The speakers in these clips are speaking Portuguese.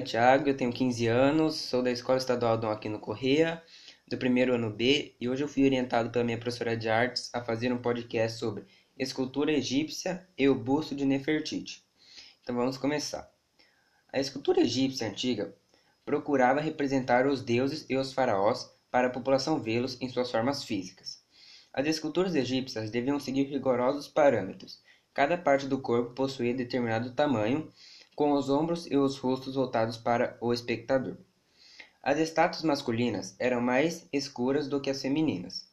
Thiago, eu tenho 15 anos, sou da Escola Estadual Dom Aquino Correia, do primeiro ano B, e hoje eu fui orientado pela minha professora de artes a fazer um podcast sobre escultura egípcia e o busto de Nefertiti. Então vamos começar. A escultura egípcia antiga procurava representar os deuses e os faraós para a população vê-los em suas formas físicas. As esculturas egípcias deviam seguir rigorosos parâmetros. Cada parte do corpo possuía determinado tamanho com os ombros e os rostos voltados para o espectador. As estátuas masculinas eram mais escuras do que as femininas.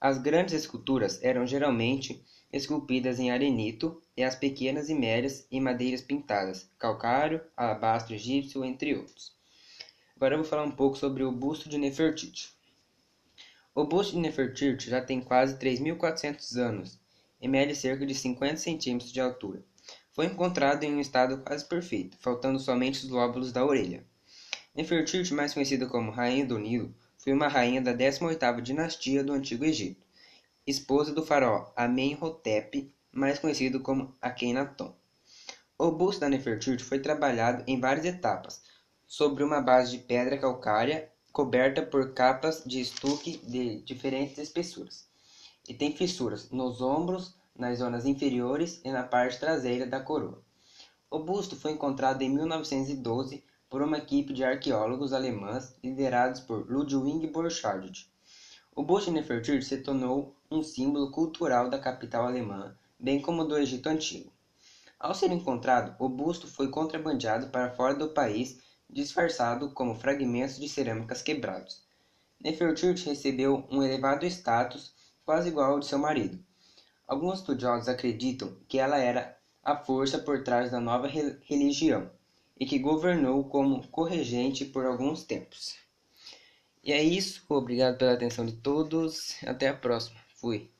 As grandes esculturas eram geralmente esculpidas em arenito e as pequenas e médias em madeiras pintadas, calcário, alabastro egípcio, entre outros. Agora eu vou falar um pouco sobre o busto de Nefertiti. O busto de Nefertiti já tem quase 3.400 anos e mede cerca de 50 centímetros de altura. Foi encontrado em um estado quase perfeito, faltando somente os lóbulos da orelha. Nefertiti, mais conhecida como Rainha do Nilo, foi uma rainha da 18ª dinastia do Antigo Egito, esposa do faraó Amenhotep, mais conhecido como Akhenaton. O busto da Nefertiti foi trabalhado em várias etapas, sobre uma base de pedra calcária coberta por capas de estuque de diferentes espessuras, e tem fissuras nos ombros, nas zonas inferiores e na parte traseira da coroa. O busto foi encontrado em 1912 por uma equipe de arqueólogos alemãs liderados por Ludwig Borchardt. O busto de Nefertiti se tornou um símbolo cultural da capital alemã, bem como do Egito Antigo. Ao ser encontrado, o busto foi contrabandeado para fora do país, disfarçado como fragmentos de cerâmicas quebrados. Nefertiti recebeu um elevado status, quase igual ao de seu marido, Alguns estudiosos acreditam que ela era a força por trás da nova religião e que governou como corregente por alguns tempos. E é isso, obrigado pela atenção de todos, até a próxima. Fui.